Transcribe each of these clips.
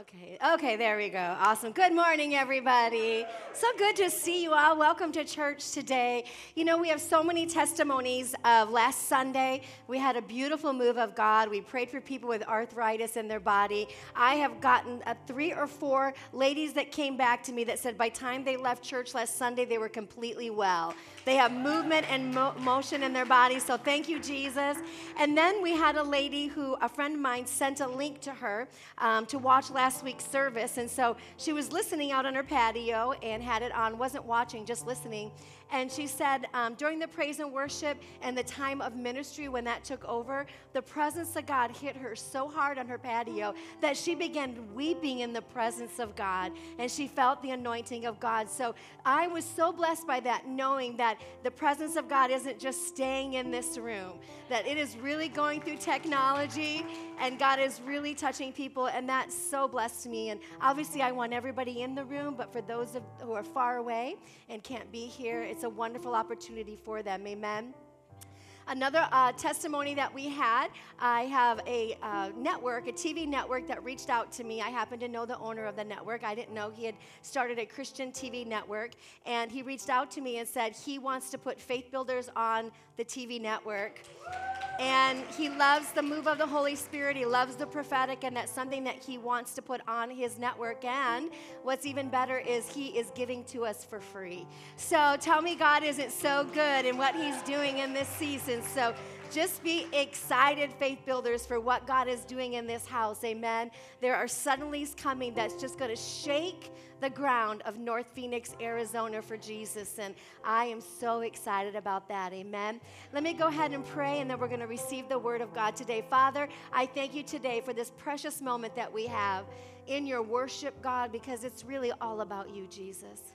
Okay, okay, there we go. Awesome. Good morning, everybody. So good to see you all. Welcome to church today. You know, we have so many testimonies of last Sunday. We had a beautiful move of God. We prayed for people with arthritis in their body. I have gotten uh, three or four ladies that came back to me that said by time they left church last Sunday, they were completely well. They have movement and mo- motion in their body. So thank you, Jesus. And then we had a lady who, a friend of mine, sent a link to her um, to watch last week's service. And so she was listening out on her patio and had it on, wasn't watching, just listening. And she said um, during the praise and worship and the time of ministry when that took over, the presence of God hit her so hard on her patio that she began weeping in the presence of God and she felt the anointing of God. So I was so blessed by that, knowing that the presence of God isn't just staying in this room, that it is really going through technology and God is really touching people. And that's so blessed me. And obviously, I want everybody in the room, but for those of, who are far away and can't be here, it's it's a wonderful opportunity for them. Amen. Another uh, testimony that we had, I have a uh, network, a TV network that reached out to me. I happen to know the owner of the network. I didn't know he had started a Christian TV network. And he reached out to me and said he wants to put Faith Builders on the TV network. And he loves the move of the Holy Spirit. He loves the prophetic, and that's something that he wants to put on his network. And what's even better is he is giving to us for free. So tell me, God isn't so good in what he's doing in this season. So just be excited, faith builders, for what God is doing in this house. Amen. There are suddenlies coming that's just going to shake the ground of North Phoenix, Arizona for Jesus. And I am so excited about that. Amen. Let me go ahead and pray, and then we're going to receive the word of God today. Father, I thank you today for this precious moment that we have in your worship, God, because it's really all about you, Jesus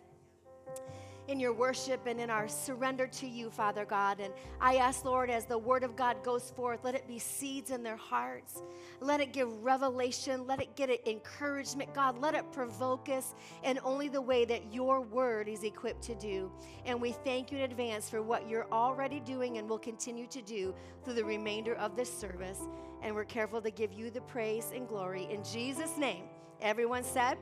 in your worship and in our surrender to you, Father God. And I ask, Lord, as the word of God goes forth, let it be seeds in their hearts. Let it give revelation. Let it get encouragement, God. Let it provoke us in only the way that your word is equipped to do. And we thank you in advance for what you're already doing and will continue to do through the remainder of this service. And we're careful to give you the praise and glory. In Jesus' name, everyone said,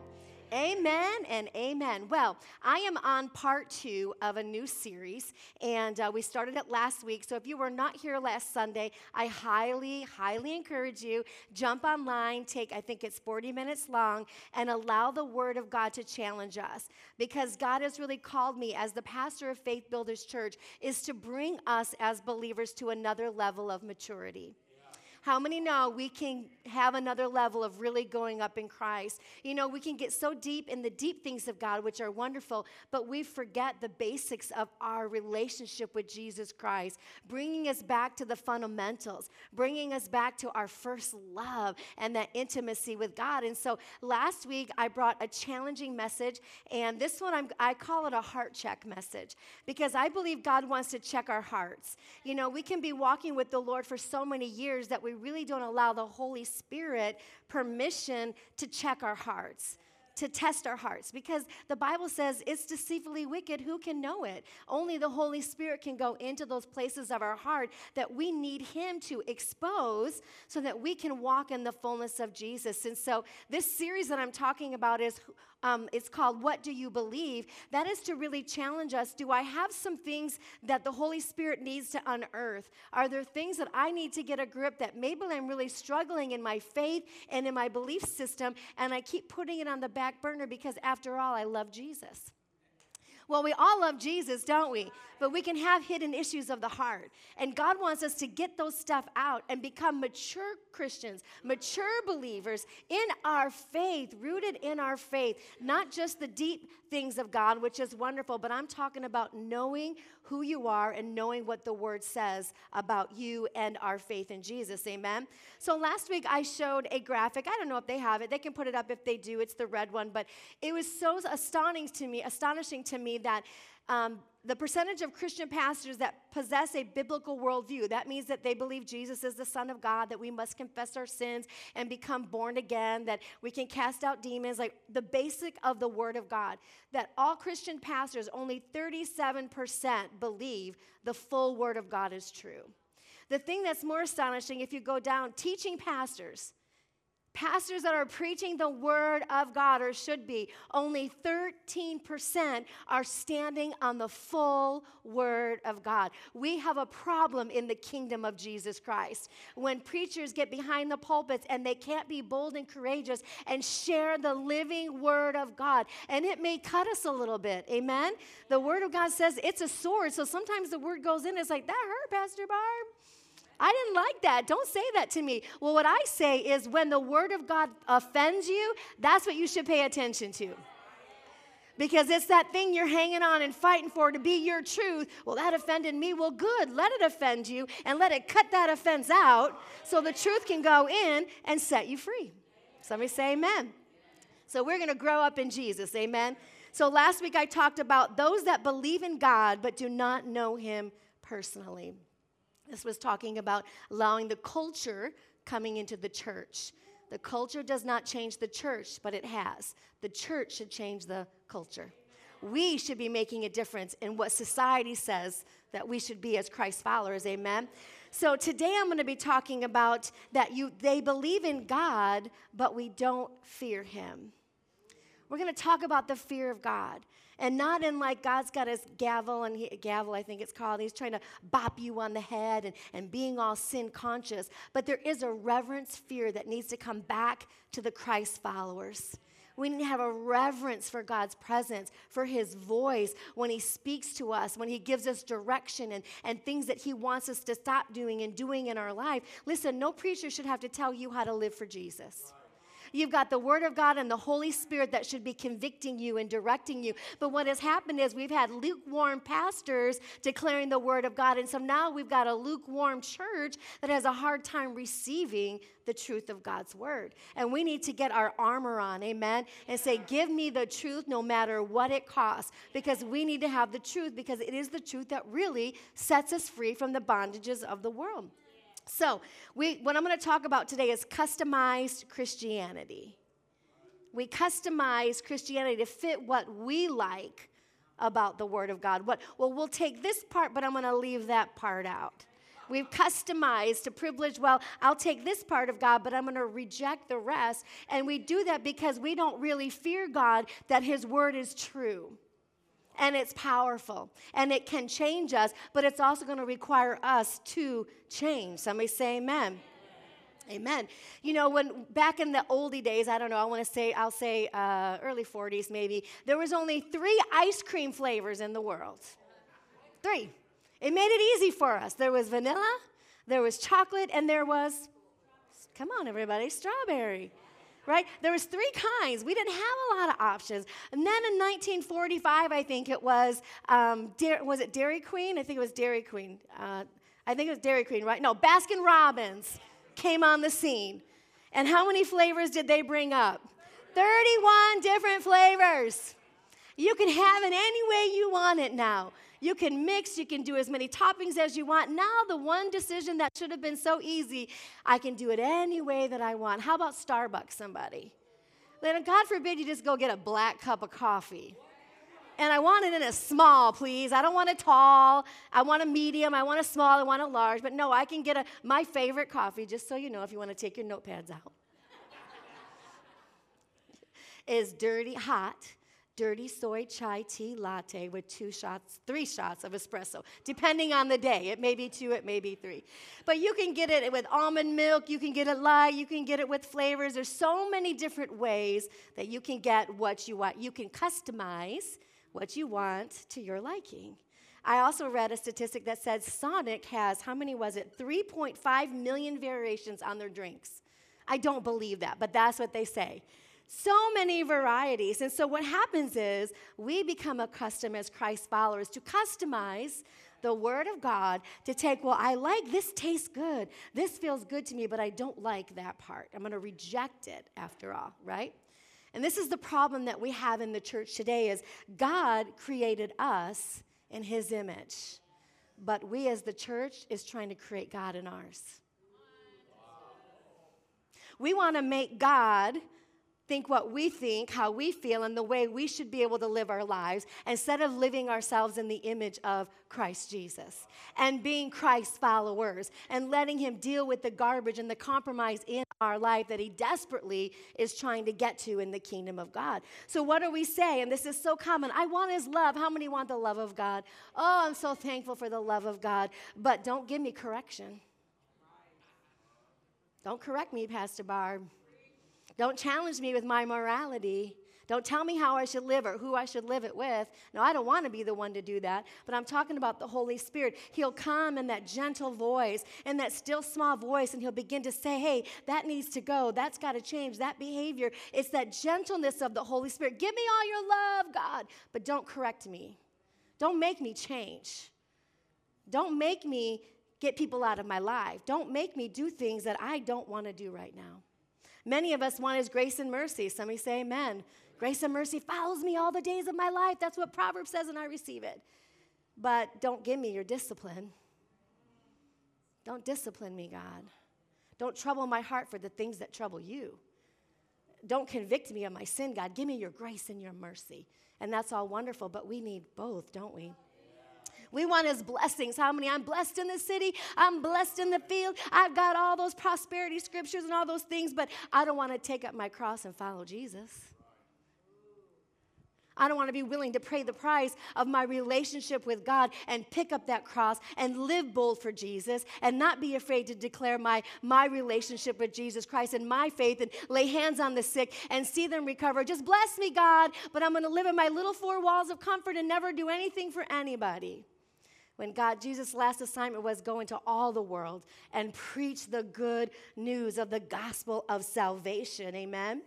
Amen and amen. Well, I am on part two of a new series, and uh, we started it last week. So if you were not here last Sunday, I highly, highly encourage you jump online, take I think it's 40 minutes long, and allow the Word of God to challenge us, because God has really called me as the pastor of Faith Builders Church is to bring us as believers to another level of maturity. How many know we can have another level of really going up in Christ? You know, we can get so deep in the deep things of God, which are wonderful, but we forget the basics of our relationship with Jesus Christ, bringing us back to the fundamentals, bringing us back to our first love and that intimacy with God. And so last week I brought a challenging message, and this one I'm, I call it a heart check message because I believe God wants to check our hearts. You know, we can be walking with the Lord for so many years that we really don't allow the Holy Spirit permission to check our hearts to test our hearts because the Bible says it's deceitfully wicked. Who can know it? Only the Holy Spirit can go into those places of our heart that we need Him to expose so that we can walk in the fullness of Jesus. And so, this series that I'm talking about is um, it's called What Do You Believe? That is to really challenge us. Do I have some things that the Holy Spirit needs to unearth? Are there things that I need to get a grip that maybe I'm really struggling in my faith and in my belief system, and I keep putting it on the back burner because, after all, I love Jesus? Well, we all love Jesus, don't we? But we can have hidden issues of the heart. And God wants us to get those stuff out and become mature Christians, mature believers in our faith, rooted in our faith, not just the deep things of God, which is wonderful, but I'm talking about knowing who you are and knowing what the word says about you and our faith in Jesus. Amen. So last week I showed a graphic. I don't know if they have it. They can put it up if they do. It's the red one, but it was so astonishing to me, astonishing to me that um, the percentage of Christian pastors that possess a biblical worldview, that means that they believe Jesus is the Son of God, that we must confess our sins and become born again, that we can cast out demons, like the basic of the Word of God. That all Christian pastors, only 37% believe the full Word of God is true. The thing that's more astonishing, if you go down, teaching pastors, pastors that are preaching the word of God, or should be, only 13% are standing on the full word of God. We have a problem in the kingdom of Jesus Christ. When preachers get behind the pulpits and they can't be bold and courageous and share the living word of God, and it may cut us a little bit. Amen? The word of God says it's a sword, so sometimes the word goes in, it's like, that hurt, Pastor Barb. I didn't like that. Don't say that to me. Well, what I say is when the word of God offends you, that's what you should pay attention to. Because it's that thing you're hanging on and fighting for to be your truth. Well, that offended me. Well, good. Let it offend you and let it cut that offense out so the truth can go in and set you free. Somebody say amen. So we're going to grow up in Jesus. Amen. So last week I talked about those that believe in God but do not know him personally. This was talking about allowing the culture coming into the church. The culture does not change the church, but it has. The church should change the culture. We should be making a difference in what society says that we should be as Christ followers. Amen. So today I'm going to be talking about that you they believe in God, but we don't fear him. We're going to talk about the fear of God. And not in like God's got his gavel, and he, gavel, I think it's called. He's trying to bop you on the head and, and being all sin conscious. But there is a reverence fear that needs to come back to the Christ followers. We need to have a reverence for God's presence, for His voice when He speaks to us, when He gives us direction and, and things that He wants us to stop doing and doing in our life. Listen, no preacher should have to tell you how to live for Jesus. You've got the Word of God and the Holy Spirit that should be convicting you and directing you. But what has happened is we've had lukewarm pastors declaring the Word of God. And so now we've got a lukewarm church that has a hard time receiving the truth of God's Word. And we need to get our armor on, amen, and say, Give me the truth no matter what it costs. Because we need to have the truth because it is the truth that really sets us free from the bondages of the world. So, we, what I'm going to talk about today is customized Christianity. We customize Christianity to fit what we like about the Word of God. What, well, we'll take this part, but I'm going to leave that part out. We've customized to privilege, well, I'll take this part of God, but I'm going to reject the rest. And we do that because we don't really fear God that His Word is true and it's powerful and it can change us, but it's also going to require us to change. Somebody say amen. Amen. You know, when back in the oldie days, I don't know, I want to say, I'll say uh, early 40s maybe, there was only three ice cream flavors in the world. Three. It made it easy for us. There was vanilla, there was chocolate, and there was, come on, everybody, strawberry right? There was three kinds. We didn't have a lot of options. And then in 1945, I think it was, um, was it Dairy Queen? I think it was Dairy Queen. Uh, I think it was Dairy Queen, right? No, Baskin Robbins came on the scene. And how many flavors did they bring up? 31 different flavors. You can have it any way you want it now. You can mix, you can do as many toppings as you want. Now, the one decision that should have been so easy, I can do it any way that I want. How about Starbucks, somebody? Then, God forbid you just go get a black cup of coffee. And I want it in a small, please. I don't want a tall. I want a medium. I want a small. I want a large. But no, I can get a, my favorite coffee, just so you know, if you want to take your notepads out, is dirty, hot, dirty soy chai tea latte with two shots, three shots of espresso, depending on the day. It may be two, it may be three. But you can get it with almond milk, you can get it light, you can get it with flavors. There's so many different ways that you can get what you want. You can customize what you want to your liking. I also read a statistic that said Sonic has, how many was it? 3.5 million variations on their drinks. I don't believe that, but that's what they say. So many varieties. And so what happens is we become accustomed as Christ followers to customize the Word of God to take, well, I like this tastes good. This feels good to me, but I don't like that part. I'm going to reject it after all, right? And this is the problem that we have in the church today is God created us in his image. But we as the church is trying to create God in ours. We want to make God think what we think, how we feel, and the way we should be able to live our lives instead of living ourselves in the image of Christ Jesus and being Christ's followers and letting Him deal with the garbage and the compromise in our life that He desperately is trying to get to in the kingdom of God. So, what do we say? And this is so common I want His love. How many want the love of God? Oh, I'm so thankful for the love of God. But don't give me correction. Don't correct me, Pastor Barb. Don't challenge me with my morality. Don't tell me how I should live or who I should live it with. No, I don't want to be the one to do that. But I'm talking about the Holy Spirit. He'll come in that gentle voice, in that still small voice, and he'll begin to say, hey, that needs to go. That's got to change. That behavior. It's that gentleness of the Holy Spirit. Give me all your love, God, but don't correct me. Don't make me change. Don't make me get people out of my life. Don't make me do things that I don't want to do right now. Many of us want His grace and mercy. Somebody say amen. Grace and mercy follows me all the days of my life. That's what Proverbs says, and I receive it. But don't give me your discipline. Don't discipline me, God. Don't trouble my heart for the things that trouble you. Don't convict me of my sin, God. Give me your grace and your mercy. And that's all wonderful, but we need both, don't we? We want his blessings. How many? I'm blessed in the city. I'm blessed in the field. I've got all those prosperity scriptures and all those things, but I don't want to take up my cross and follow Jesus. I don't want to be willing to pay the price of my relationship with God and pick up that cross and live bold for Jesus and not be afraid to declare my, my relationship with Jesus Christ and my faith and lay hands on the sick and see them recover. Just bless me, God, but I'm going to live in my little four walls of comfort and never do anything for anybody when God, Jesus' last assignment was go into all the world and preach the good news of the gospel of salvation. Amen.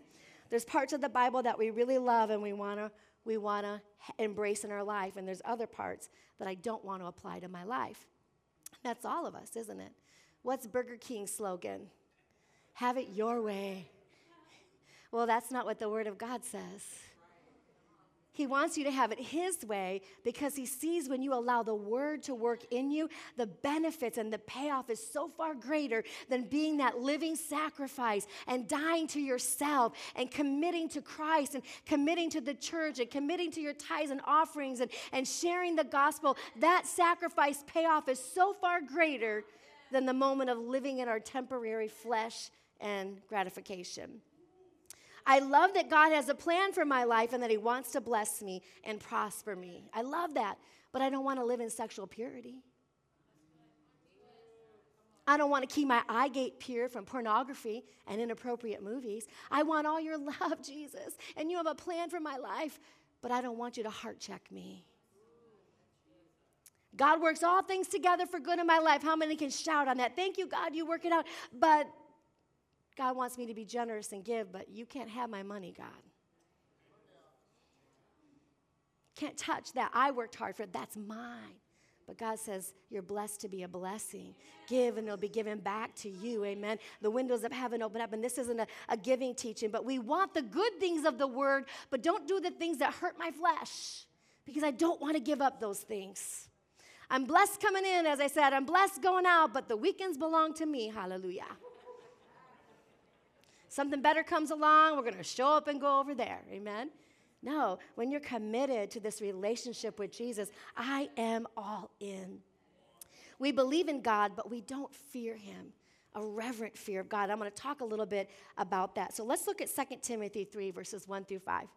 There's parts of the Bible that we really love and we wanna we wanna embrace in our life, and there's other parts that I don't want to apply to my life. That's all of us, isn't it? What's Burger King's slogan? Have it your way. Well, that's not what the Word of God says. He wants you to have it His way because He sees when you allow the Word to work in you, the benefits and the payoff is so far greater than being that living sacrifice and dying to yourself and committing to Christ and committing to the church and committing to your tithes and offerings and, and sharing the gospel. That sacrifice payoff is so far greater than the moment of living in our temporary flesh and gratification. I love that God has a plan for my life and that He wants to bless me and prosper me. I love that, but I don't want to live in sexual purity. I don't want to keep my eye gate pure from pornography and inappropriate movies. I want all your love, Jesus, and you have a plan for my life, but I don't want you to heart check me. God works all things together for good in my life. How many can shout on that? Thank you, God, you work it out. But God wants me to be generous and give, but you can't have my money, God. Can't touch that. I worked hard for it. That's mine. But God says, You're blessed to be a blessing. Give and it'll be given back to you. Amen. The windows of heaven open up. And this isn't a, a, giving teaching, but we want the good things of the word, but don't do the things that hurt my flesh because I don't want to give up those things. I'm blessed coming in, as I said, I'm blessed going out, but the weekends belong to me. Hallelujah. Something better comes along, we're going to show up and go over there. Amen? No, when you're committed to this relationship with Jesus, I am all in. We believe in God, but we don't fear him. A reverent fear of God. I'm going to talk a little bit about that. So let's look at 2 Timothy 3, verses 1 through 5. It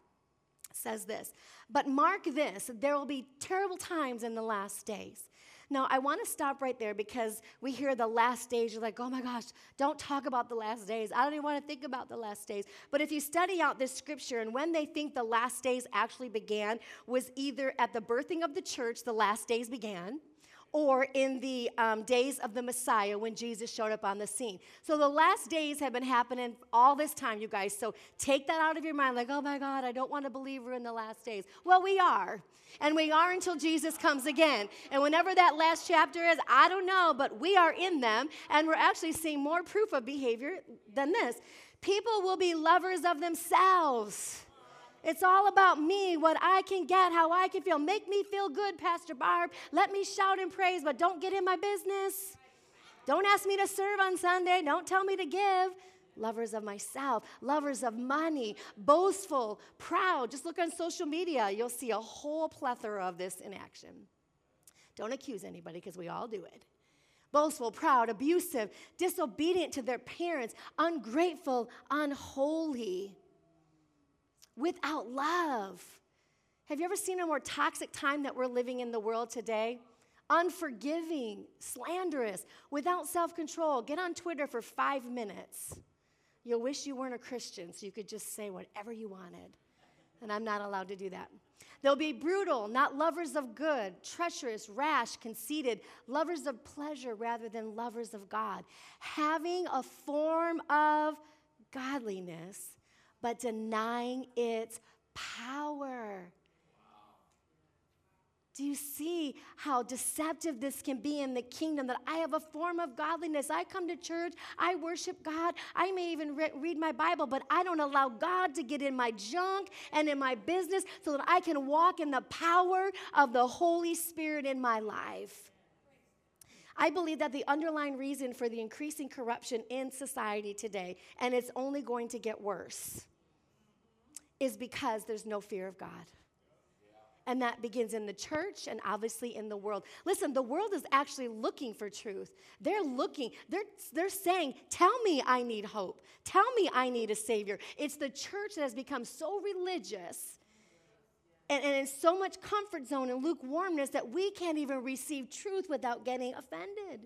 says this, but mark this, there will be terrible times in the last days. Now, I want to stop right there because we hear the last days. You're like, oh my gosh, don't talk about the last days. I don't even want to think about the last days. But if you study out this scripture and when they think the last days actually began was either at the birthing of the church, the last days began, or in the um, days of the Messiah when Jesus showed up on the scene. So the last days have been happening all this time, you guys. So take that out of your mind like, oh my God, I don't want to believe we're in the last days. Well, we are. And we are until Jesus comes again. And whenever that last chapter is, I don't know, but we are in them. And we're actually seeing more proof of behavior than this. People will be lovers of themselves. It's all about me, what I can get, how I can feel. Make me feel good, Pastor Barb. Let me shout and praise, but don't get in my business. Don't ask me to serve on Sunday. Don't tell me to give. lovers of myself, lovers of money, boastful, proud. Just look on social media, you'll see a whole plethora of this in action. Don't accuse anybody because we all do it. Boastful, proud, abusive, disobedient to their parents, ungrateful, unholy, without love. Have you ever seen a more toxic time that we're living in the world today? Unforgiving, slanderous, without self control. Get on Twitter for five minutes You'll wish you weren't a Christian so you could just say whatever you wanted. And I'm not allowed to do that. They'll be brutal, not lovers of good, treacherous, rash, conceited, lovers of pleasure rather than lovers of God, having a form of godliness, but denying its power. Do you see how deceptive this can be in the kingdom? That I have a form of godliness. I come to church, I worship God, I may even re- read my Bible, but I don't allow God to get in my junk and in my business so that I can walk in the power of the Holy Spirit in my life. I believe that the underlying reason for the increasing corruption in society today, and it's only going to get worse, is because there's no fear of God. And that begins in the church and obviously in the world. Listen, the world is actually looking for truth. They're looking, they're, they're saying, Tell me I need hope. Tell me I need a Savior. It's the church that has become so religious and, and in so much comfort zone and lukewarmness that we can't even receive truth without getting offended.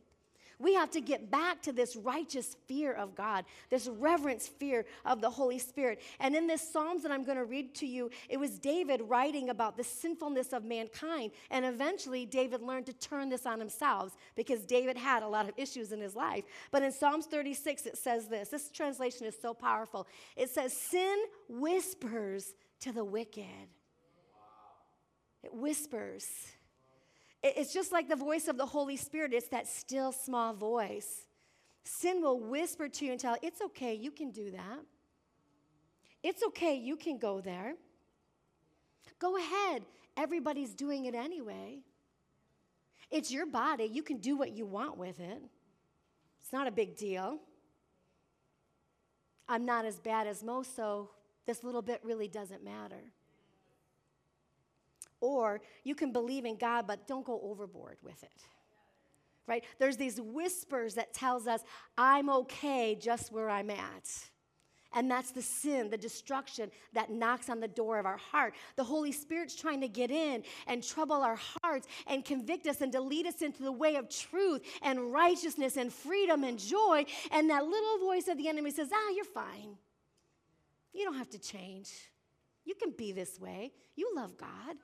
We have to get back to this righteous fear of God, this reverence fear of the Holy Spirit. And in this Psalms that I'm going to read to you, it was David writing about the sinfulness of mankind. And eventually, David learned to turn this on himself because David had a lot of issues in his life. But in Psalms 36, it says this this translation is so powerful. It says, Sin whispers to the wicked. It whispers. It's just like the voice of the Holy Spirit, it's that still small voice. Sin will whisper to you and tell, it's okay, you can do that. It's okay, you can go there. Go ahead, everybody's doing it anyway. It's your body, you can do what you want with it. It's not a big deal. I'm not as bad as most, so this little bit really doesn't matter. Or you can believe in God, but don't go overboard with it. Right? There's these whispers that tells us, I'm okay just where I'm at. And that's the sin, the destruction that knocks on the door of our heart. The Holy Spirit's trying to get in and trouble our hearts and convict us and to lead us into the way of truth and righteousness and freedom and joy. And that little voice of the enemy says, Ah, you're fine. You don't have to change. You can be this way. You love God.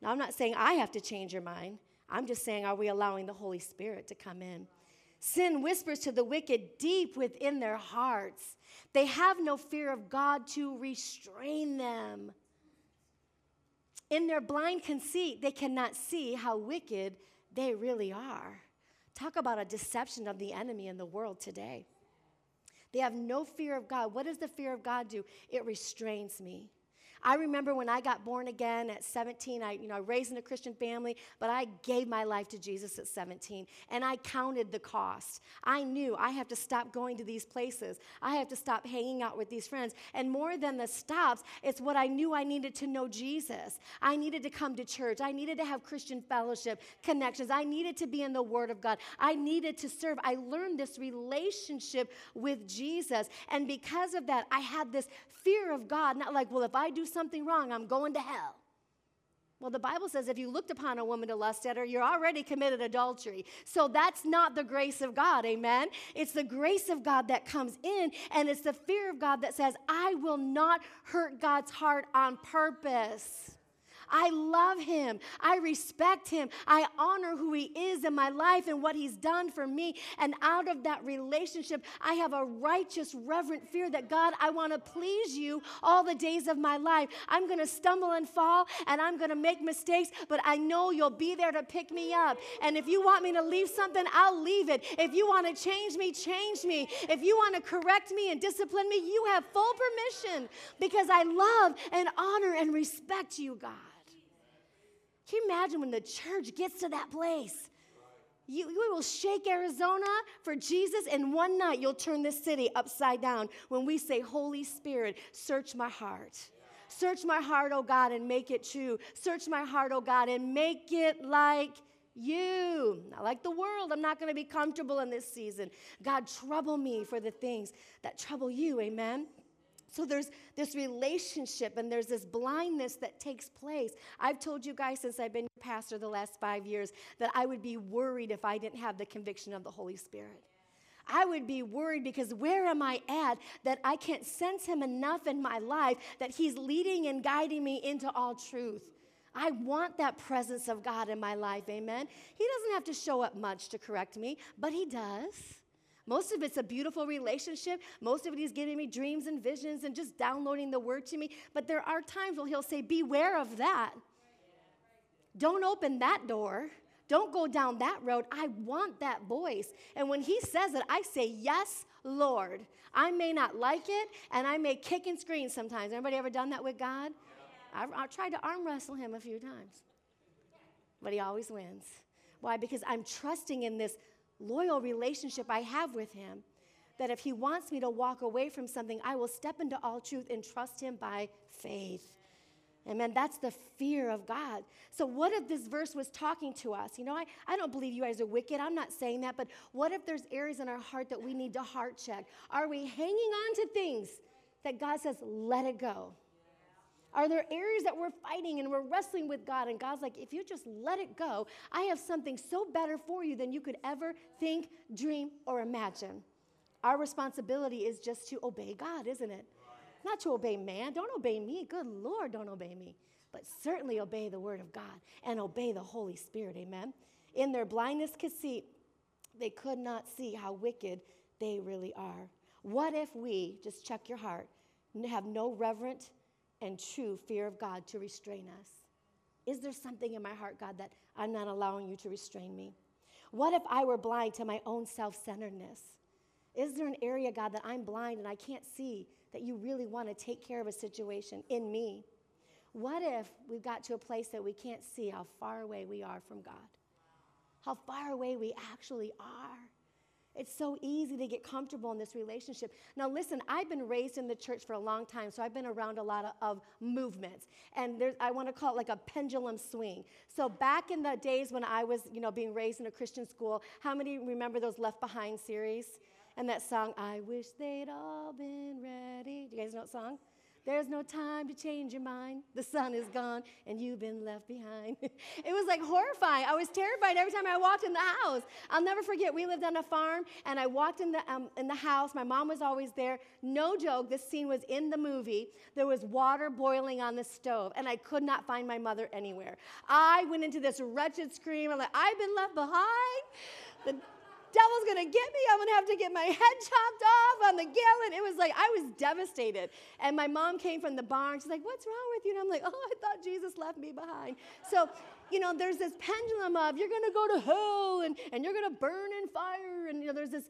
Now, I'm not saying I have to change your mind. I'm just saying, are we allowing the Holy Spirit to come in? Sin whispers to the wicked deep within their hearts. They have no fear of God to restrain them. In their blind conceit, they cannot see how wicked they really are. Talk about a deception of the enemy in the world today. They have no fear of God. What does the fear of God do? It restrains me. I remember when I got born again at 17, I, you know, raised in a Christian family, but I gave my life to Jesus at 17 and I counted the cost. I knew I have to stop going to these places. I have to stop hanging out with these friends. And more than the stops, it's what I knew I needed to know Jesus. I needed to come to church. I needed to have Christian fellowship connections. I needed to be in the Word of God. I needed to serve. I learned this relationship with Jesus. And because of that, I had this fear of God, not like, well, if I do something wrong, I'm going to hell. Well, the Bible says if you looked upon a woman to lust at her, you're already committed adultery. So that's not the grace of God, amen? It's the grace of God that comes in, and it's the fear of God that says, I will not hurt God's heart on purpose. I love him. I respect him. I honor who he is in my life and what he's done for me. And out of that relationship, I have a righteous, reverent fear that God, I want to please you all the days of my life. I'm going to stumble and fall and I'm going to make mistakes, but I know you'll be there to pick me up. And if you want me to leave something, I'll leave it. If you want to change me, change me. If you want to correct me and discipline me, you have full permission because I love and honor and respect you, God. Can you imagine when the church gets to that place? You, you will shake Arizona for Jesus, and one night you'll turn this city upside down when we say, Holy Spirit, search my heart. Search my heart, oh God, and make it true. Search my heart, oh God, and make it like you. Not like the world. I'm not going to be comfortable in this season. God, trouble me for the things that trouble you. Amen. So there's this relationship and there's this blindness that takes place. I've told you guys since I've been your pastor the last five years that I would be worried if I didn't have the conviction of the Holy Spirit. I would be worried because where am I at that I can't sense Him enough in my life that He's leading and guiding me into all truth? I want that presence of God in my life, amen? He doesn't have to show up much to correct me, but He does. Most of it's a beautiful relationship. Most of it he's giving me dreams and visions and just downloading the word to me. But there are times when he'll say, Beware of that. Don't open that door. Don't go down that road. I want that voice. And when he says it, I say, Yes, Lord. I may not like it, and I may kick and scream sometimes. Anybody ever done that with God? I've, I've tried to arm wrestle him a few times, but he always wins. Why? Because I'm trusting in this loyal relationship I have with Him that if He wants me to walk away from something, I will step into all truth and trust Him by faith. Amen. That's the fear of God. So, what if this verse was talking to us? You know, I, I don't believe you guys are wicked. I'm not saying that. But what if there's areas in our heart that we need to heart check? Are we hanging on to things that God says, let it go? Are there areas that we're fighting and we're wrestling with God? And God's like, if you just let it go, I have something so better for you than you could ever think, dream, or imagine. Our responsibility is just to obey God, isn't it? Not to obey man. Don't obey me. Good Lord, don't obey me. But certainly obey the word of God and obey the Holy Spirit. Amen. In their blindness conceit, they could not see how wicked they really are. What if we, just check your heart, have no reverent and true fear of God to restrain us? Is there something in my heart, God, that I'm not allowing you to restrain me? What if I were blind to my own self centeredness? Is there an area, God, that I'm blind and I can't see that you really want to take care of a situation in me? What if we've got to a place that we can't see how far away we are from God? How far away we actually are? It's so easy to get comfortable in this relationship. Now, listen, I've been raised in the church for a long time, so I've been around a lot of, of movements. And I want to call it like a pendulum swing. So, back in the days when I was, you know, being raised in a Christian school, how many remember those Left Behind series? And that song, I wish they'd all been ready. Do you guys know that song? There's no time to change your mind. The sun is gone and you've been left behind. it was like horrifying. I was terrified every time I walked in the house. I'll never forget, we lived on a farm and I walked in the, um, in the house. My mom was always there. No joke, this scene was in the movie. There was water boiling on the stove and I could not find my mother anywhere. I went into this wretched scream. I'm like, I've been left behind. The devil's gonna get me. I'm gonna have to get my head chopped off on the gallon. It was like I was devastated. And my mom came from the barn. She's like, What's wrong with you? And I'm like, Oh, I thought Jesus left me behind. So, you know, there's this pendulum of you're gonna go to hell and, and you're gonna burn in fire. And, you know, there's this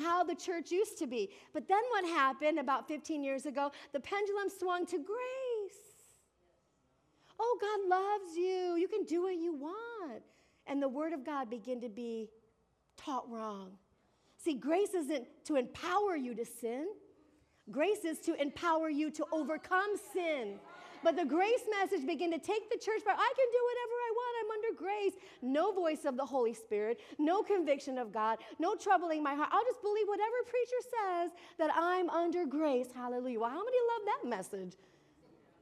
how the church used to be. But then what happened about 15 years ago? The pendulum swung to grace. Oh, God loves you. You can do what you want. And the word of God began to be taught wrong. See, grace isn't to empower you to sin, grace is to empower you to overcome sin. But the grace message began to take the church by I can do whatever I want. I'm under grace. No voice of the Holy Spirit, no conviction of God, no troubling my heart. I'll just believe whatever preacher says that I'm under grace. Hallelujah. Well, how many love that message?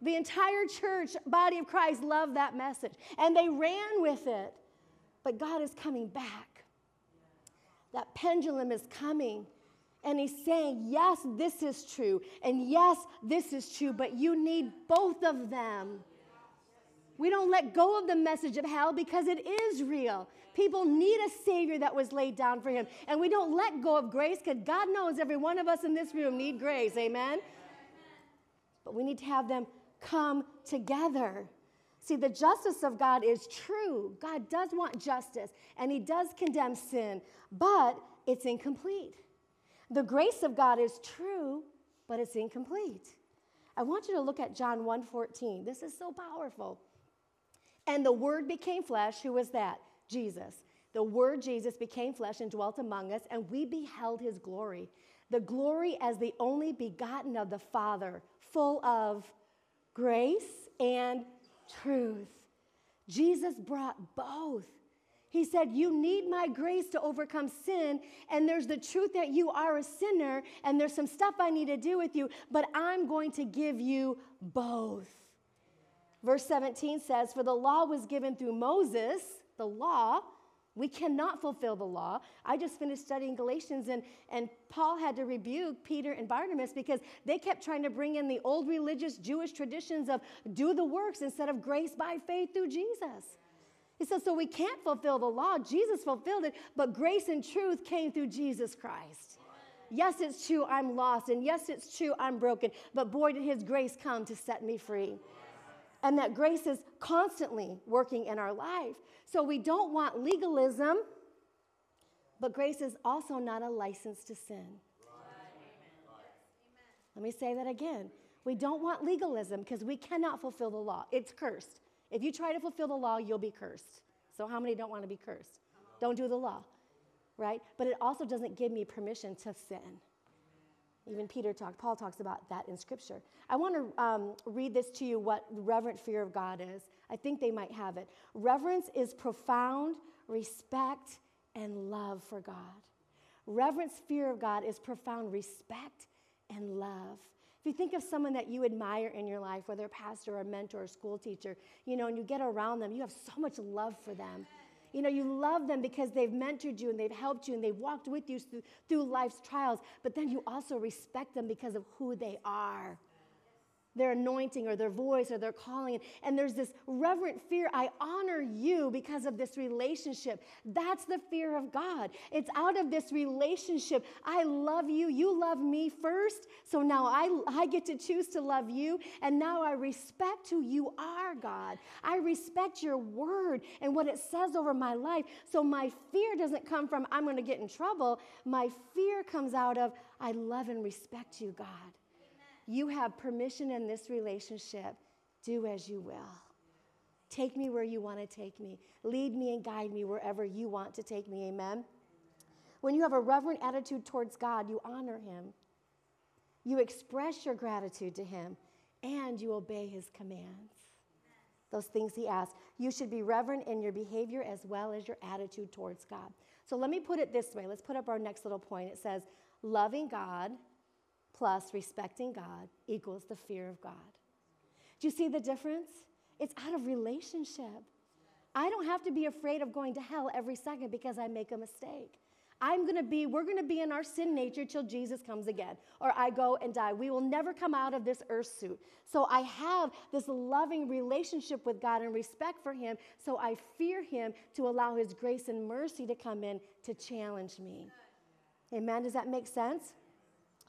The entire church, body of Christ, loved that message. And they ran with it. But God is coming back. That pendulum is coming. And he's saying, yes, this is true. And yes, this is true, but you need both of them. We don't let go of the message of hell because it is real. People need a Savior that was laid down for him. And we don't let go of grace because God knows every one of us in this room need grace. Amen? But we need to have them come together. See, the justice of God is true. God does want justice, and He does condemn sin, but it's incomplete. The grace of God is true, but it's incomplete. I want you to look at John 1:14. This is so powerful. And the word became flesh. Who was that? Jesus. The Word Jesus became flesh and dwelt among us, and we beheld his glory. The glory as the only begotten of the Father, full of grace and truth. Jesus brought both. He said, You need my grace to overcome sin, and there's the truth that you are a sinner, and there's some stuff I need to do with you, but I'm going to give you both. Verse 17 says, For the law was given through Moses, the law. We cannot fulfill the law. I just finished studying Galatians, and, and Paul had to rebuke Peter and Barnabas because they kept trying to bring in the old religious Jewish traditions of do the works instead of grace by faith through Jesus. He says, So we can't fulfill the law. Jesus fulfilled it, but grace and truth came through Jesus Christ. Yes, it's true, I'm lost. And yes, it's true, I'm broken. But boy, did his grace come to set me free and that grace is constantly working in our life. So we don't want legalism, but grace is also not a license to sin. Let me say that again. We don't want legalism because we cannot fulfill the law. It's cursed. If you try to fulfill the law, you'll be cursed. So, how many don't want to be cursed? Don't do the law, right? But it also doesn't give me permission to sin. Even Peter talked, Paul talks about that in Scripture. I want to um, read this to you what reverent fear of God is. I think they might have it. Reverence is profound respect and love for God. Reverence fear of God is profound respect and love. If you think of someone that you admire in your life, whether a pastor or a mentor or a school teacher, you know, and you get around them, you have so much love for them. You know, you love them because they've mentored you and they've helped you and they've walked with you through, life's trials, but then you also respect them because of who they are their anointing or their voice or their calling. And there's this reverent fear. I honor you because of this relationship. That's the fear of God. It's out of this relationship. I love you. You love me first. So now I, I get to choose to love you. And now I respect who you are, God. I respect your word and what it says over my life. So my fear doesn't come from, I'm going to get in trouble. My fear comes out of, I love and respect you, God. You have permission in this relationship. Do as you will. Take me where you want to take me. Lead me and guide me wherever you want to take me. Amen. When you have a reverent attitude towards God, you honor Him. You express your gratitude to Him and you obey His commands. Those things He asks. You should be reverent in your behavior as well as your attitude towards God. So let me put it this way. Let's put up our next little point. It says, loving God plus respecting God equals the fear of God. Do you see the difference? It's out of relationship. I don't have to be afraid of going to hell every second because I make a mistake. I'm gonna be, we're gonna be in our sin nature till Jesus comes again, or I go and die. We will never come out of this earth suit. So I have this loving relationship with God and respect for Him, so I fear Him to allow His grace and mercy to come in to challenge me. Amen? Does that make sense?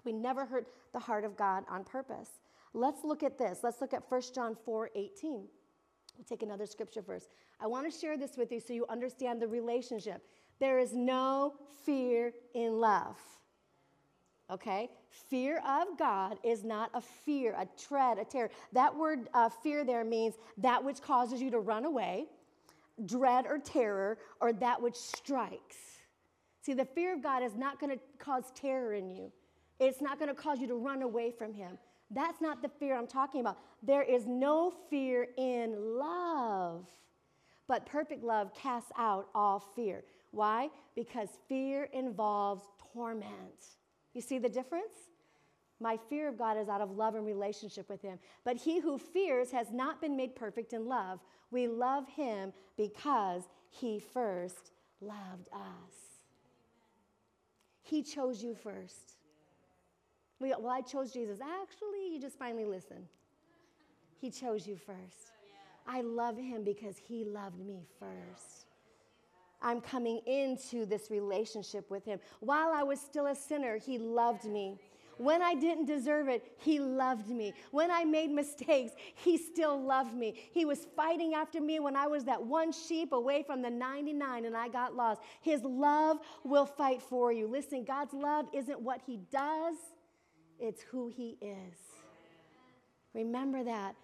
We never hurt the heart of God on purpose. Let's look at this. Let's look at 1 John 4 18. We'll take another scripture verse. I want to share this with you so you understand the relationship. There is no fear in love. Okay? Fear of God is not a fear, a dread, a terror. That word uh, fear there means that which causes you to run away, dread or terror, or that which strikes. See, the fear of God is not going to cause terror in you. It's not going to cause you to run away from Him. That's not the fear I'm talking about. There is no fear in love, but perfect love casts out all fear. Why? Because fear involves torment. You see the difference? My fear of God is out of love and relationship with Him. But he who fears has not been made perfect in love. We love Him because He first loved us. He chose you first. We, well, I chose Jesus. Actually, you just finally listen. He chose you first. I love him because he loved me first. I'm coming into this relationship with him. While I was still a sinner, he loved me. When I didn't deserve it, he loved me. When I made mistakes, he still loved me. He was fighting after me when I was that one sheep away from the 99 and I got lost. His love will fight for you. Listen, God's love isn't what he does, it's who He is. Remember that.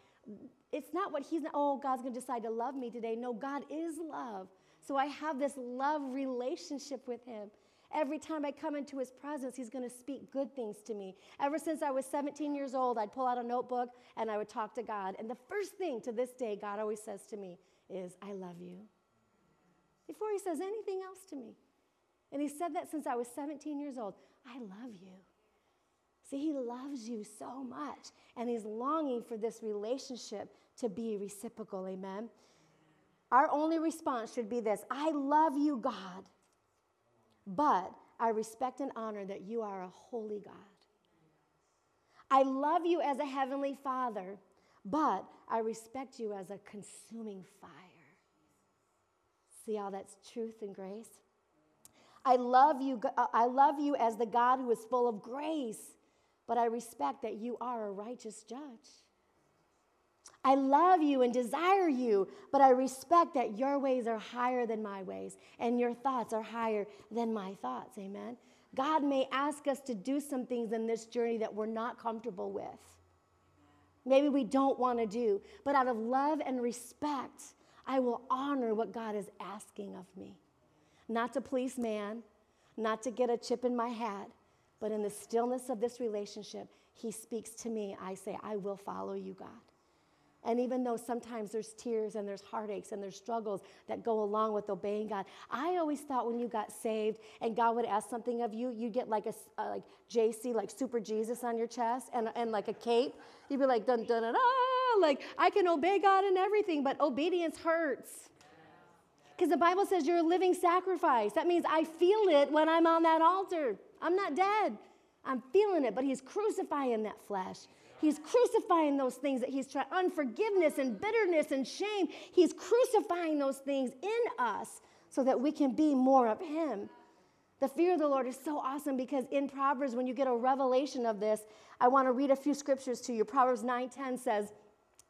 It's not what He's, not, oh, God's going to decide to love me today. No, God is love. So I have this love relationship with him. Every time I come into his presence, he's going to speak good things to me. Ever since I was 17 years old, I'd pull out a notebook and I would talk to God. And the first thing to this day, God always says to me is, I love you. Before he says anything else to me. And he said that since I was 17 years old. I love you. See, he loves you so much, and he's longing for this relationship to be reciprocal. Amen. Our only response should be this I love you, God. But I respect and honor that you are a holy God. I love you as a heavenly father, but I respect you as a consuming fire. See how that's truth and grace? I love you uh, I love you as the God who is full of grace, but I respect that you are a righteous judge. I love you and desire you, but I respect that your ways are higher than my ways and your thoughts are higher than my thoughts. Amen. God may ask us to do some things in this journey that we're not comfortable with. Maybe we don't want to do, but out of love and respect, I will honor what God is asking of me. Not to please man, not to get a chip in my hat, but in the stillness of this relationship, He speaks to me. I say, I will follow you, God. And even though sometimes there's tears and there's heartaches and there's struggles that go along with obeying God, I always thought when you got saved and God would ask something of you, you'd get like a uh, like JC, like Super Jesus on your chest and, and like a cape. You'd be like, dun, dun, dun, ah, like I can obey God in everything, but obedience hurts. Because the Bible says you're a living sacrifice. That means I feel it when I'm on that altar. I'm not dead. I'm feeling it, but He's crucifying that flesh. He's crucifying those things that he's trying, unforgiveness and bitterness and shame. He's crucifying those things in us so that we can be more of him. The fear of the Lord is so awesome because in Proverbs, when you get a revelation of this, I want to read a few scriptures to you. Proverbs 9:10 says,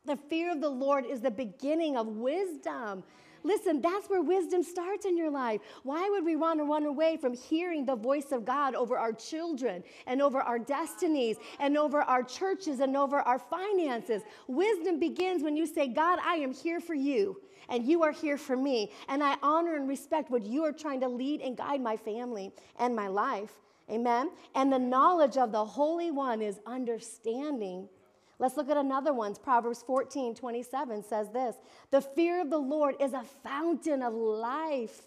The fear of the Lord is the beginning of wisdom. Listen, that's where wisdom starts in your life. Why would we want to run away from hearing the voice of God over our children and over our destinies and over our churches and over our finances? Wisdom begins when you say, God, I am here for you and you are here for me. And I honor and respect what you are trying to lead and guide my family and my life. Amen. And the knowledge of the Holy One is understanding Let's look at another one. Proverbs 14, 27 says this The fear of the Lord is a fountain of life.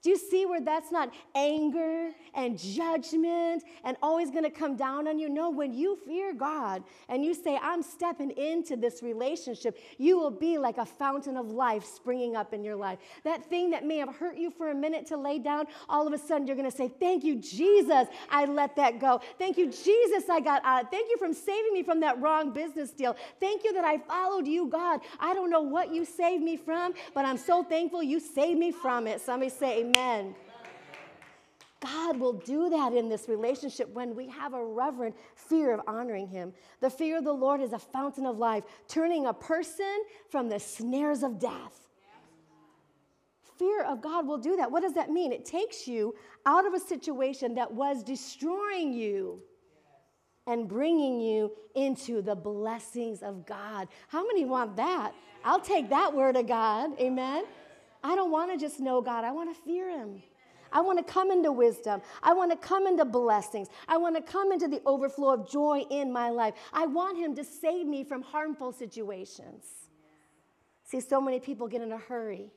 Do you see where that's not anger and judgment and always going to come down on you? No, when you fear God and you say, I'm stepping into this relationship, you will be like a fountain of life springing up in your life. That thing that may have hurt you for a minute to lay down, all of a sudden you're going to say, Thank you, Jesus, I let that go. Thank you, Jesus, I got out. Thank you for saving me from that wrong business deal. Thank you that I followed you, God. I don't know what you saved me from, but I'm so thankful you saved me from it. Somebody say, Amen. God will do that in this relationship when we have a reverent fear of honoring Him. The fear of the Lord is a fountain of life, turning a person from the snares of death. Fear of God will do that. What does that mean? It takes you out of a situation that was destroying you and bringing you into the blessings of God. How many want that? I'll take that word of God. Amen. I don't want to just know God, I want to fear Him. I want to come into wisdom. I want to come into blessings. I want to come into the overflow of joy in my life. I want Him to save me from harmful situations. See, so many people get in a hurry.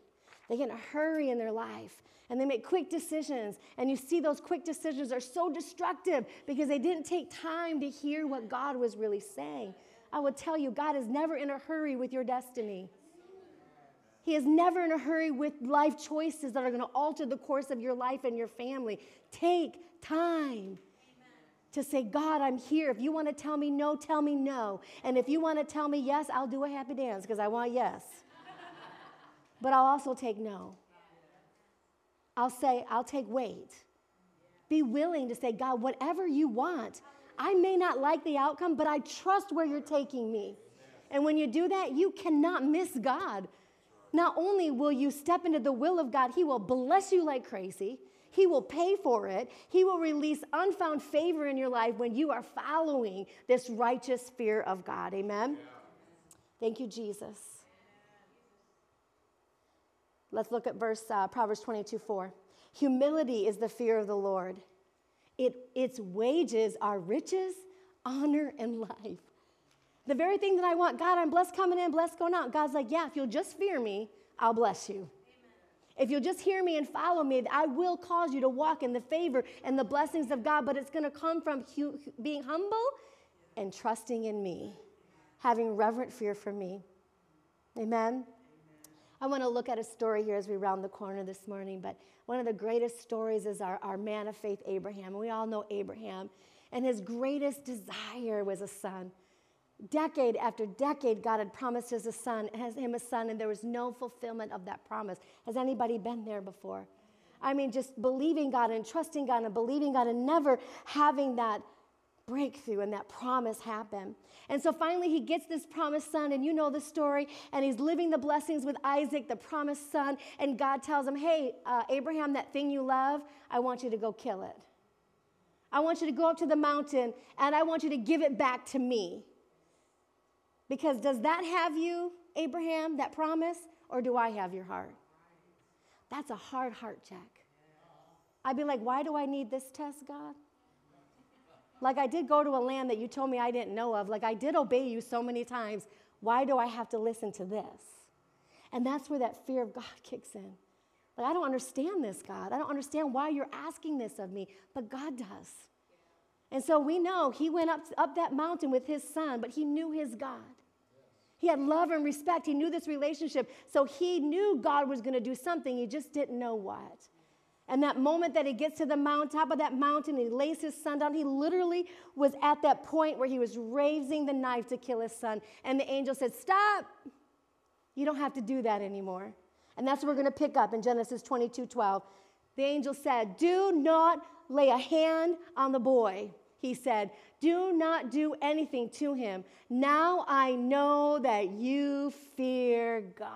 They get in a hurry in their life and they make quick decisions. And you see, those quick decisions are so destructive because they didn't take time to hear what God was really saying. I would tell you, God is never in a hurry with your destiny. He is never in a hurry with life choices that are going to alter the course of your life and your family. Take time to say, God, I'm here. If you want to tell me no, tell me no. And if you want to tell me yes, I'll do a happy dance because I want yes. but I'll also take no. I'll say, I'll take wait. Be willing to say, God, whatever you want. I may not like the outcome, but I trust where you're taking me. And when you do that, you cannot miss God not only will you step into the will of God, He will bless you like crazy. He will pay for it. He will release unfound favor in your life when you are following this righteous fear of God. Amen? Yeah. Thank you, Jesus. Let's look at verse uh, Proverbs 22 4. Humility is the fear of the Lord. It, its wages are riches, honor, and life. The very thing that I want, God, I'm blessed coming in, blessed going out. God's like, yeah, if you'll just fear me, I'll bless you. If you'll just hear me and follow me, I will cause you to walk in the favor and the blessings of God, but it's going to come from hu- being humble and trusting in me, having reverent fear for me. Amen. I want to look at a story here as we round the corner this morning, but one of the greatest stories is our, our man of faith, Abraham. We all know Abraham, and his greatest desire was a son. Decade after decade, God had promised us a son, has him a son, and there was no fulfillment of that promise. Has anybody been there before? I mean, just believing God and trusting God and believing God and never having that breakthrough and that promise happen. And so finally, he gets this promised son, and you know the story, and he's living the blessings with Isaac, the promised son. And God tells him, Hey, uh, Abraham, that thing you love, I want you to go kill it. I want you to go up to the mountain, and I want you to give it back to me. Because does that have you, Abraham, that promise, or do I have your heart? That's a hard heart check. I'd be like, Why do I need this test, God? Like I did go to a land that you told me I didn't know of. Like I did obey you so many times. Why do I have to listen to this? And that's where that fear of God kicks in. Like, I don't understand this, God. I don't understand why you're asking this of me, but God does. And so we know he went up, up that mountain with his son, but he knew his God. He had love and respect. He knew this relationship. So he knew God was going to do something. He just didn't know what. And that moment that he gets to the mount, top of that mountain, and he lays his son down. He literally was at that point where he was raising the knife to kill his son. And the angel said, Stop. You don't have to do that anymore. And that's what we're going to pick up in Genesis 22 12. The angel said, Do not lay a hand on the boy. He said, Do not do anything to him. Now I know that you fear God.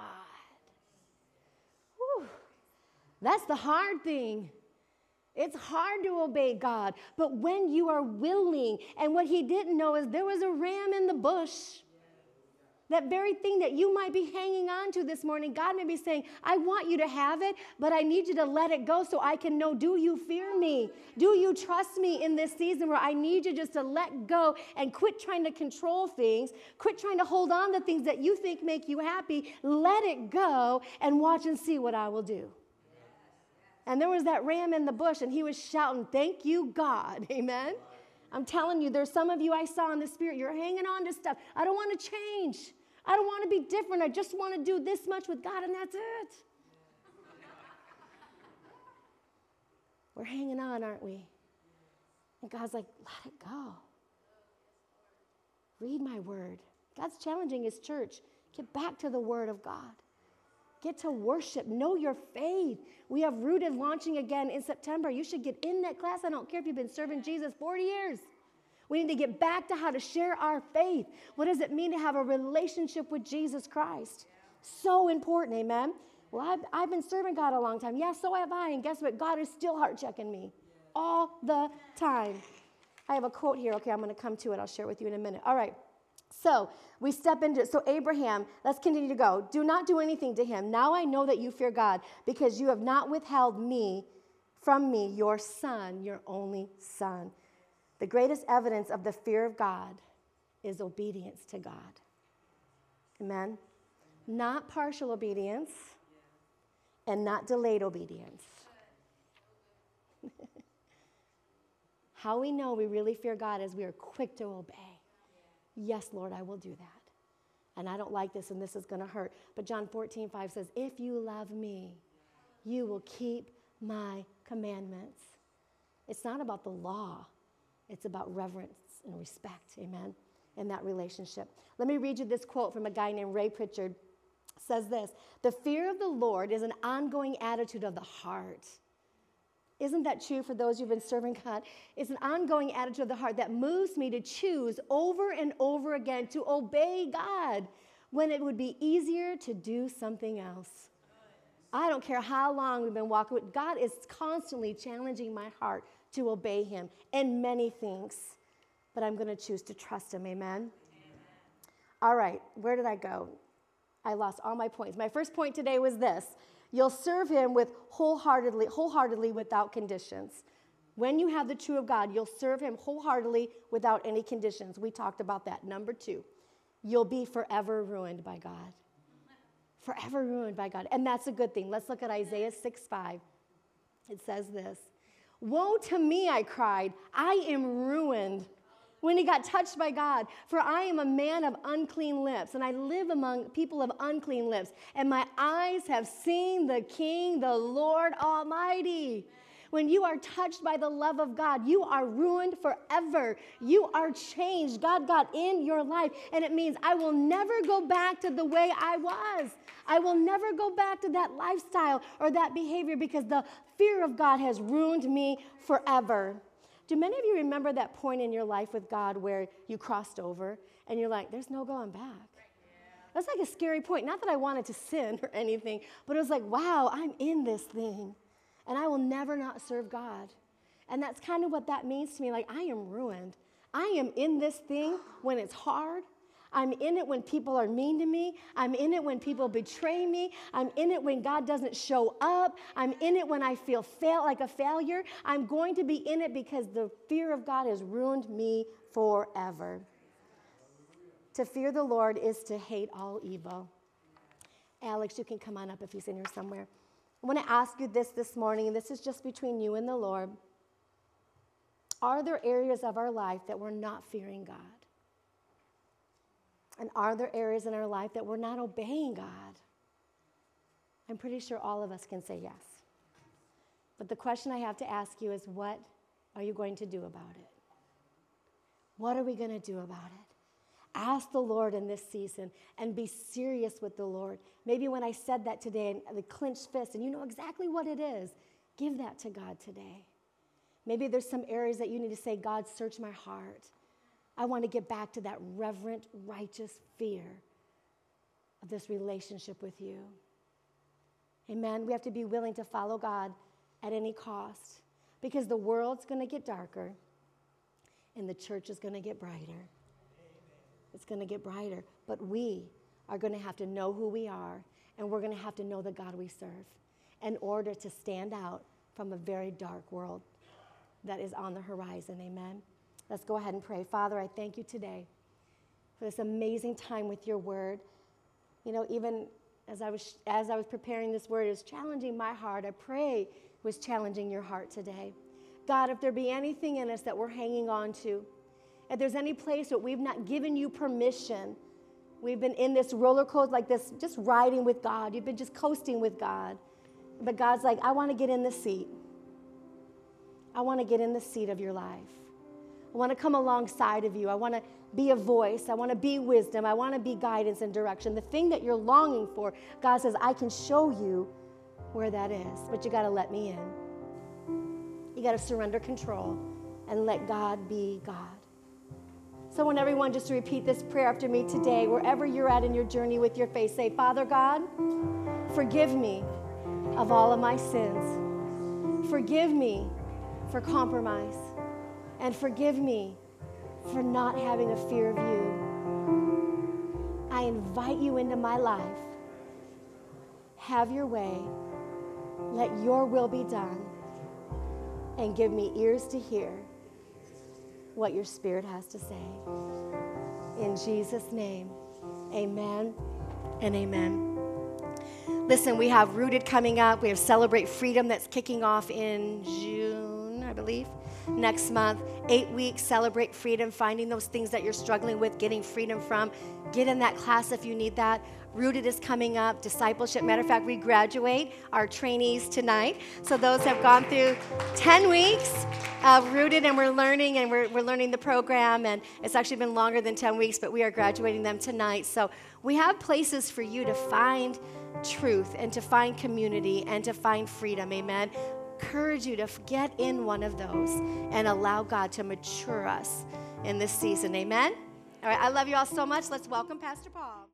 That's the hard thing. It's hard to obey God, but when you are willing, and what he didn't know is there was a ram in the bush. That very thing that you might be hanging on to this morning, God may be saying, I want you to have it, but I need you to let it go so I can know do you fear me? Do you trust me in this season where I need you just to let go and quit trying to control things, quit trying to hold on to things that you think make you happy? Let it go and watch and see what I will do. And there was that ram in the bush, and he was shouting, Thank you, God. Amen. I'm telling you, there's some of you I saw in the spirit, you're hanging on to stuff. I don't want to change. I don't want to be different. I just want to do this much with God, and that's it. We're hanging on, aren't we? And God's like, let it go. Read my word. God's challenging his church. Get back to the word of God. Get to worship. Know your faith. We have Rooted launching again in September. You should get in that class. I don't care if you've been serving Jesus 40 years. We need to get back to how to share our faith. What does it mean to have a relationship with Jesus Christ? So important, amen? Well, I've, I've been serving God a long time. Yeah, so have I. And guess what? God is still heart checking me all the time. I have a quote here. Okay, I'm going to come to it. I'll share with you in a minute. All right. So we step into it. So, Abraham, let's continue to go. Do not do anything to him. Now I know that you fear God because you have not withheld me from me, your son, your only son. The greatest evidence of the fear of God is obedience to God. Amen? Not partial obedience and not delayed obedience. How we know we really fear God is we are quick to obey. Yes, Lord, I will do that. And I don't like this and this is going to hurt. But John 14, 5 says, If you love me, you will keep my commandments. It's not about the law, it's about reverence and respect. Amen. In that relationship. Let me read you this quote from a guy named Ray Pritchard. It says this The fear of the Lord is an ongoing attitude of the heart isn't that true for those who've been serving God? It's an ongoing attitude of the heart that moves me to choose over and over again to obey God when it would be easier to do something else. I don't care how long we've been walking with God is constantly challenging my heart to obey him in many things. But I'm going to choose to trust him. Amen. Amen. All right, where did I go? I lost all my points. My first point today was this you'll serve him with wholeheartedly, wholeheartedly without conditions. When you have the true of God, you'll serve him wholeheartedly without any conditions. We talked about that. Number two, you'll be forever ruined by God. Forever ruined by God. And that's a good thing. Let's look at Isaiah 6 5. It says this Woe to me, I cried. I am ruined when he got touched by God. For I am a man of unclean lips, and I live among people of unclean lips, and my eyes have seen the King, the Lord Almighty. When you are touched by the love of God, you are ruined forever. You are changed. God got in your life, and it means I will never go back to the way I was. I will never go back to that lifestyle or that behavior because the fear of God has ruined me forever. Do many of you remember that point in your life with God where you crossed over and you're like, there's no going back? That's like a scary point. Not that I wanted to sin or anything, but it was like, wow, I'm in this thing and I will never not serve God. And that's kind of what that means to me. Like, I am ruined. I am in this thing when it's hard. I'm in it when people are mean to me. I'm in it when people betray me. I'm in it when God doesn't show up. I'm in it when I feel fail, like a failure. I'm going to be in it because the fear of God has ruined me forever. To fear the Lord is to hate all evil. Alex, you can come on up if he's in here somewhere. I want to ask you this this morning, and this is just between you and the Lord. Are there areas of our life that we're not fearing God? And are there areas in our life that we're not obeying God? I'm pretty sure all of us can say yes. But the question I have to ask you is what are you going to do about it? What are we going to do about it? Ask the Lord in this season and be serious with the Lord. Maybe when I said that today and the clenched fist and you know exactly what it is, give that to God today. Maybe there's some areas that you need to say, God, search my heart. I want to get back to that reverent, righteous fear of this relationship with you. Amen. We have to be willing to follow God at any cost because the world's going to get darker and the church is going to get brighter. It's going to get brighter. But we are going to have to know who we are and we're going to have to know the God we serve in order to stand out from a very dark world that is on the horizon. Amen. Let's go ahead and pray. Father, I thank you today for this amazing time with your word. You know, even as I was as I was preparing this word, it was challenging my heart. I pray it was challenging your heart today. God, if there be anything in us that we're hanging on to, if there's any place that we've not given you permission, we've been in this roller coaster like this, just riding with God. You've been just coasting with God. But God's like, I want to get in the seat. I want to get in the seat of your life. I want to come alongside of you. I want to be a voice. I want to be wisdom. I want to be guidance and direction. The thing that you're longing for, God says, I can show you where that is, but you got to let me in. You got to surrender control and let God be God. So, I want everyone just to repeat this prayer after me today, wherever you're at in your journey with your faith. Say, Father God, forgive me of all of my sins. Forgive me for compromise and forgive me for not having a fear of you. I invite you into my life. Have your way. Let your will be done. And give me ears to hear what your spirit has to say. In Jesus' name, amen and amen. Listen, we have Rooted coming up. We have Celebrate Freedom that's kicking off in June, I believe next month. Eight weeks, celebrate freedom, finding those things that you're struggling with, getting freedom from. Get in that class if you need that. Rooted is coming up, discipleship. Matter of fact, we graduate our trainees tonight. So those have gone through 10 weeks of Rooted, and we're learning, and we're, we're learning the program. And it's actually been longer than 10 weeks, but we are graduating them tonight. So we have places for you to find truth and to find community and to find freedom. Amen encourage you to get in one of those and allow God to mature us in this season. Amen? All right, I love you all so much. Let's welcome Pastor Paul.